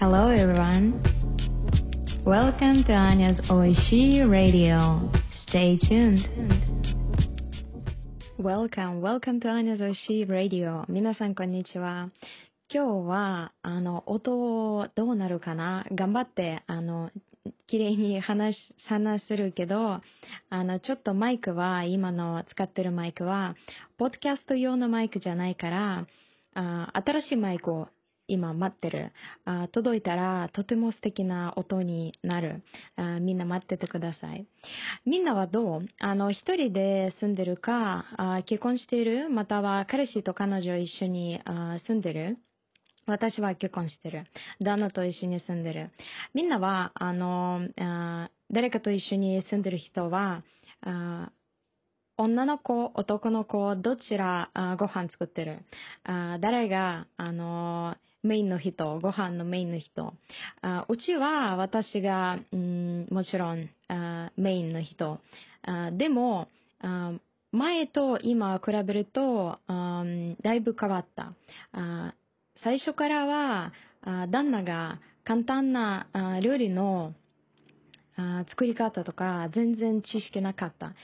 Hello everyone. Welcome to Anya's Oishi Radio. Stay tuned. Welcome, welcome to Anya's Oishi Radio. 皆さんこんにちは。今日は、あの、音どうなるかな？頑張って、あの、綺麗に話、話するけど、あの、ちょっとマイクは、今の使ってるマイクは、ポッドキャスト用のマイクじゃないから、あ新しいマイクを今待ってるあ。届いたらとても素敵な音になるあ。みんな待っててください。みんなはどう？あの、一人で住んでるかあ、結婚している？または彼氏と彼女一緒にあ住んでる？私は結婚してる。旦那と一緒に住んでる。みんなは、あの、あ誰かと一緒に住んでる人は、あ女の子、男の子、どちらあご飯作ってる？あ誰が、あのメインの人、ご飯のメインの人。うちは私が、うん、もちろんあメインの人。でも、前と今比べるとあだいぶ変わった。最初からは旦那が簡単な料理の作り方とか全然知識なかった。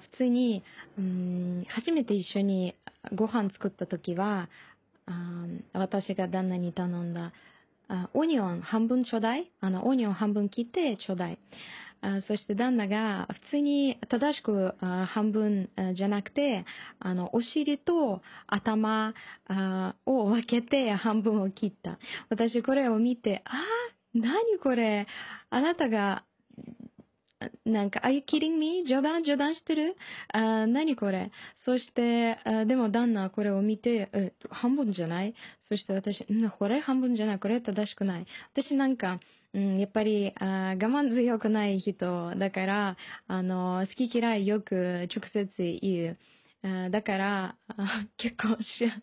普通に、うん、初めて一緒にご飯作った時は、私が旦那に頼んだ、あオニオン半分ちょうだい？あの、オニオン半分切ってちょうだい。あそして旦那が普通に正しくあ半分じゃなくて、あの、お尻と頭あを分けて半分を切った。私これを見て、ああ、何これ？あなたがなんか、Are you kidding me? 冗談冗談してる？あ何これ？そしてあ、でも旦那はこれを見て、え、半分じゃない？そして私、んこれ？半分じゃない？これ？正しくない？私なんか、うん、やっぱりあ我慢強くない人だから、あの、好き嫌いよく直接言う。だから、結構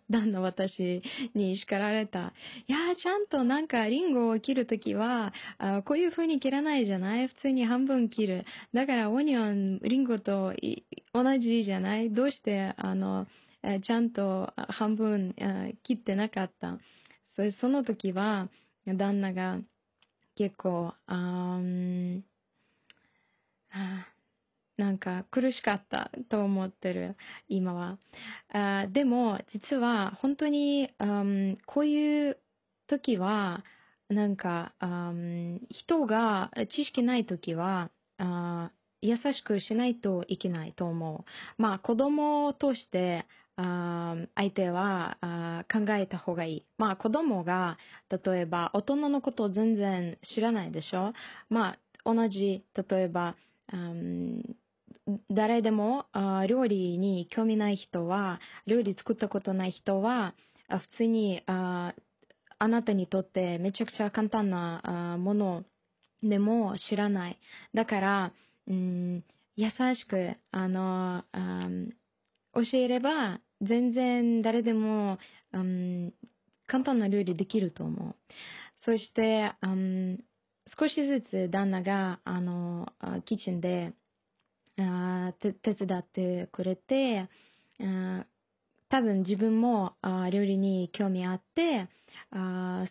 旦那私に叱られた。いやちゃんとなんかリンゴを切るときはこういう風に切らないじゃない？普通に半分切る。だからオニオン、リンゴと同じじゃない？どうして、あの、ちゃんと半分切ってなかった？そその時は、旦那が結構、あーなんか苦しかったと思ってる、今は。あでも、実は本当に、うん、こういう時は、なんか、うん、人が知識ない時は、あ優しくしないといけないと思う。まあ、子供として、あ相手はあ考えた方がいい。まあ、子供が、例えば、大人のことを全然知らないでしょ？まあ、同じ、例えば、うん誰でも料理に興味ない人は、料理作ったことない人は、普通にあなたにとってめちゃくちゃ簡単なものでも知らない。だから、うん、優しく、あの、教えれば、全然誰でも、うん、簡単な料理できると思う。そして、うん、少しずつ旦那が、あの、キッチンで、手伝ってくれて、多分自分も料理に興味あって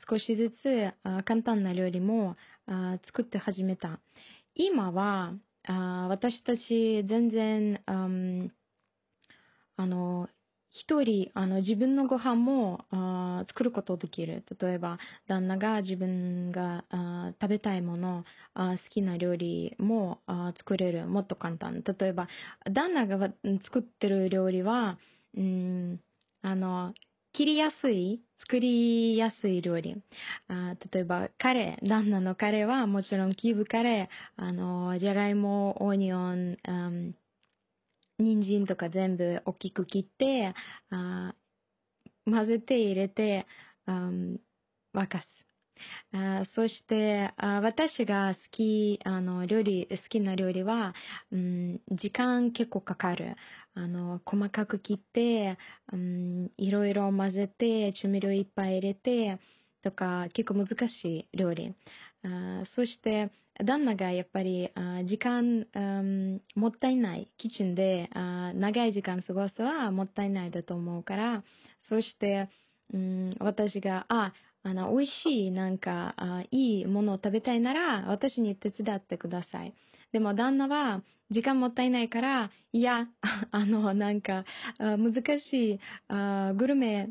少しずつ簡単な料理も作って始めた。今は私たち全然あの一人、あの、自分のご飯もあ作ることできる。例えば、旦那が自分があ食べたいもの、あ好きな料理もあ作れる。もっと簡単。例えば、旦那が作ってる料理は、うん、あの、切りやすい、作りやすい料理。あ例えば、カレー、旦那のカレーはもちろんキーブカレー、あの、じゃがいも、オニオン、うん人参とか全部大きく切ってあ混ぜて入れて、うん、沸かす。あそしてあ私が好きあの料理好きな料理は、うん、時間結構かかるあの細かく切って、うん、いろいろ混ぜて調味料いっぱい入れてとか結構難しい料理。そして旦那がやっぱり時間、もったいない。キッチンで長い時間過ごすはもったいないだと思うから。そして、私がああの、美味しい、なんか、いいものを食べたいなら、私に手伝ってください。でも、旦那は、時間もったいないから、いや、あの、なんか、難しいグルメ、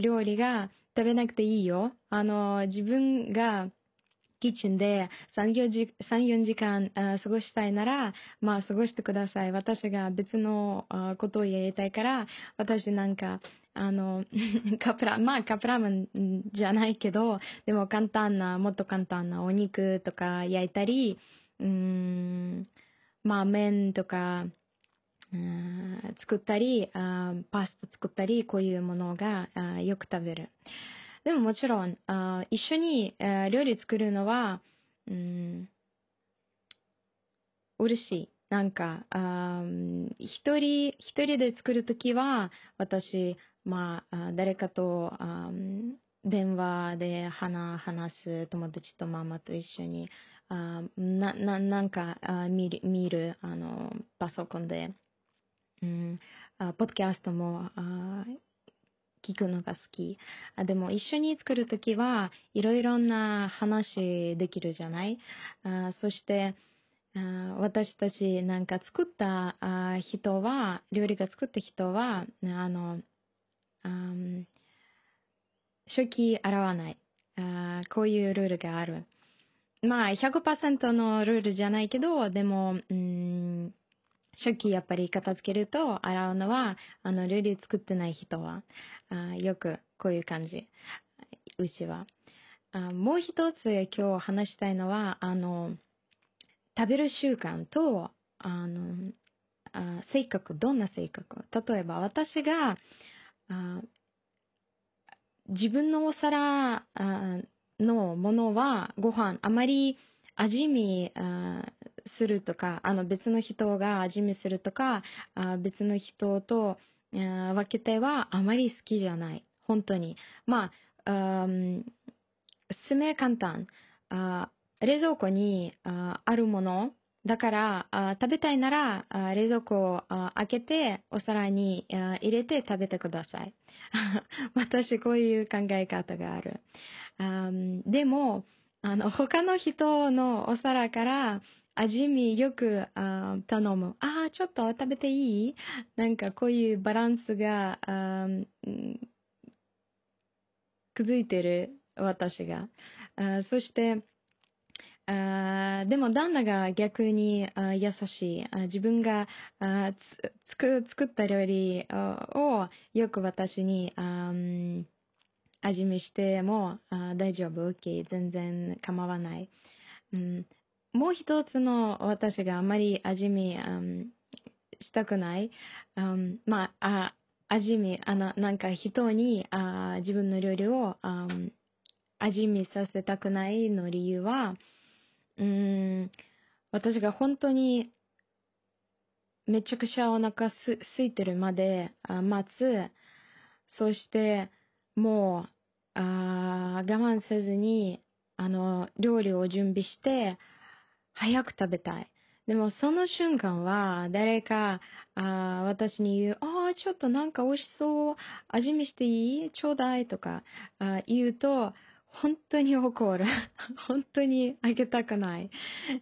料理が食べなくていいよ。あの、自分が、キッチンで3、4時 ,3 4時間過ごしたいなら、まあ過ごしてください。私が別のことをやりたいから、私なんか、あの、カップラ、まあカップラーメンじゃないけど、でも簡単な、もっと簡単なお肉とか焼いたり、うーん、まあ麺とか、作ったり、パスタ作ったり、こういうものがよく食べる。でももちろん、一緒に料理作るのは、うん、嬉しい。なんか、一人、一人で作るときは、私、まあ、誰かと、電話で話話す友達とママと一緒に、な、な、なんか、見る、見る、あの、パソコンで、うん、あポッドキャストも、あ聞くのが好き。あでも一緒に作るときはいろいろな話できるじゃない？あそしてあ私たちなんか作った人は、料理が作った人は、あの、あ食器洗わないあ。こういうルールがある。まあ100%のルールじゃないけど、でも、うん食器やっぱり片付けると洗うのは、あの、料理作ってない人は、あよくこういう感じ。うちは。あもう一つ今日話したいのは、あの、食べる習慣と、あの、あ性格、どんな性格？例えば私が、あ自分のお皿あのものはご飯あまり味見あするとか、あの別の人が味見するとか、あ別の人と分けてはあまり好きじゃない。本当に。まあ、うんすめ簡単。あ冷蔵庫にああるものだからあ食べたいならあ冷蔵庫をあ開けてお皿にあ入れて食べてください。私こういう考え方がある。あでも、あの、他の人のお皿から味見よくあ頼む。ああ、ちょっと食べていい？なんかこういうバランスが、あうん崩いてる私が。あそして、あでも旦那が逆にあ優しい。あ自分があつ作作った料理をよく私にあ味見してもあ大丈夫、OK、全然構わない。うん、もう一つの私があまり味見、したくない。まあ、あ味見、あの、なんか人にあ自分の料理をあ味見させたくないの理由は、うん、私が本当にめちゃくちゃお腹す空いてるまで待つ。そして、もう、あ我慢せずに、あの、料理を準備して、早く食べたい。でも、その瞬間は、誰か、あ私に言う、ああ、ちょっとなんか美味しそう、味見していい？ちょうだいとか、あ言うと、本当に怒る。本当にあげたくない。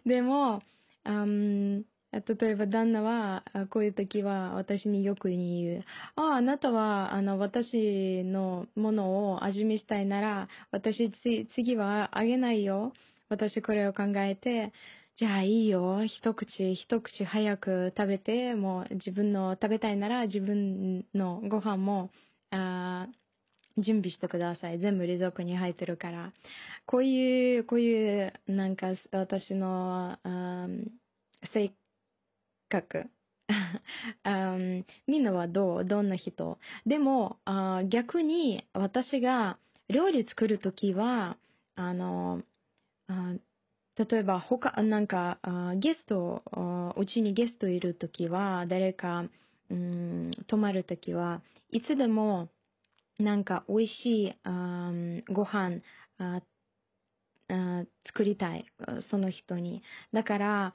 でも、うん例えば旦那は、こういう時は私によく言う。ああ、あなたは、あの、私のものを味見したいなら、私次はあげないよ。私これを考えて、じゃあいいよ。一口、一口早く食べて、もう自分の食べたいなら自分のご飯も、あ準備してください。全部冷蔵庫に入ってるから。こういう、こういう、なんか私の、あ性格。あみんなはどう？どんな人？でもあ逆に私が料理作るときは、あの、あ例えば他、なんか、ゲスト、うちにゲストいるときは、誰か、うん、泊まるときは、いつでも、なんか美味しいご飯作りたい、その人に。だから、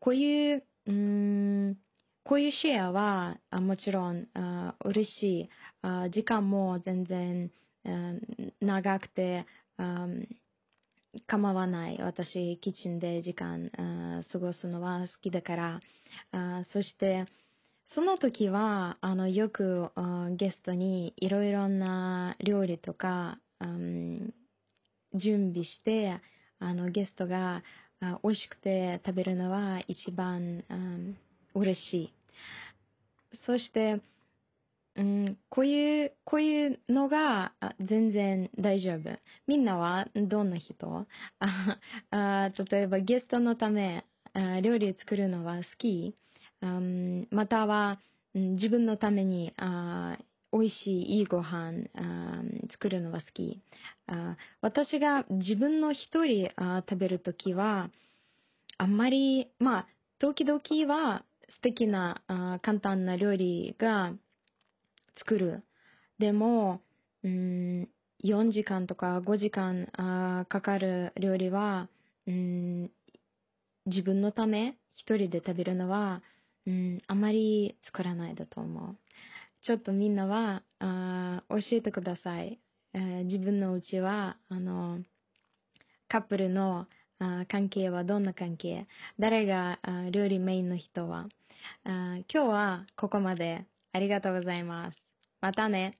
こういう、うん、こういうシェアはもちろん嬉しい。時間も全然長くて、構わない。私、キッチンで時間過ごすのは好きだから。そして、その時は、あの、よくゲストにいろいろな料理とか、準備して、あの、ゲストが美味しくて食べるのは一番、嬉しい。そして、うん、こういう、こういうのが全然大丈夫。みんなはどんな人？例えばゲストのため料理作るのは好き、うん、または、自分のためにあ美味しいいいご飯あ作るのは好き？あ。私が自分の一人あ食べるときは、あんまり、まあ、時々は素敵なあ簡単な料理が作る。でも、うん、4時間とか5時間あかかる料理は、うん、自分のため一人で食べるのは、うん、あまり作らないだと思う。ちょっとみんなはあ教えてください。えー、自分のうちは、あの、カップルのあ関係はどんな関係？誰があ料理メインの人は？あ今日はここまでありがとうございます。またね。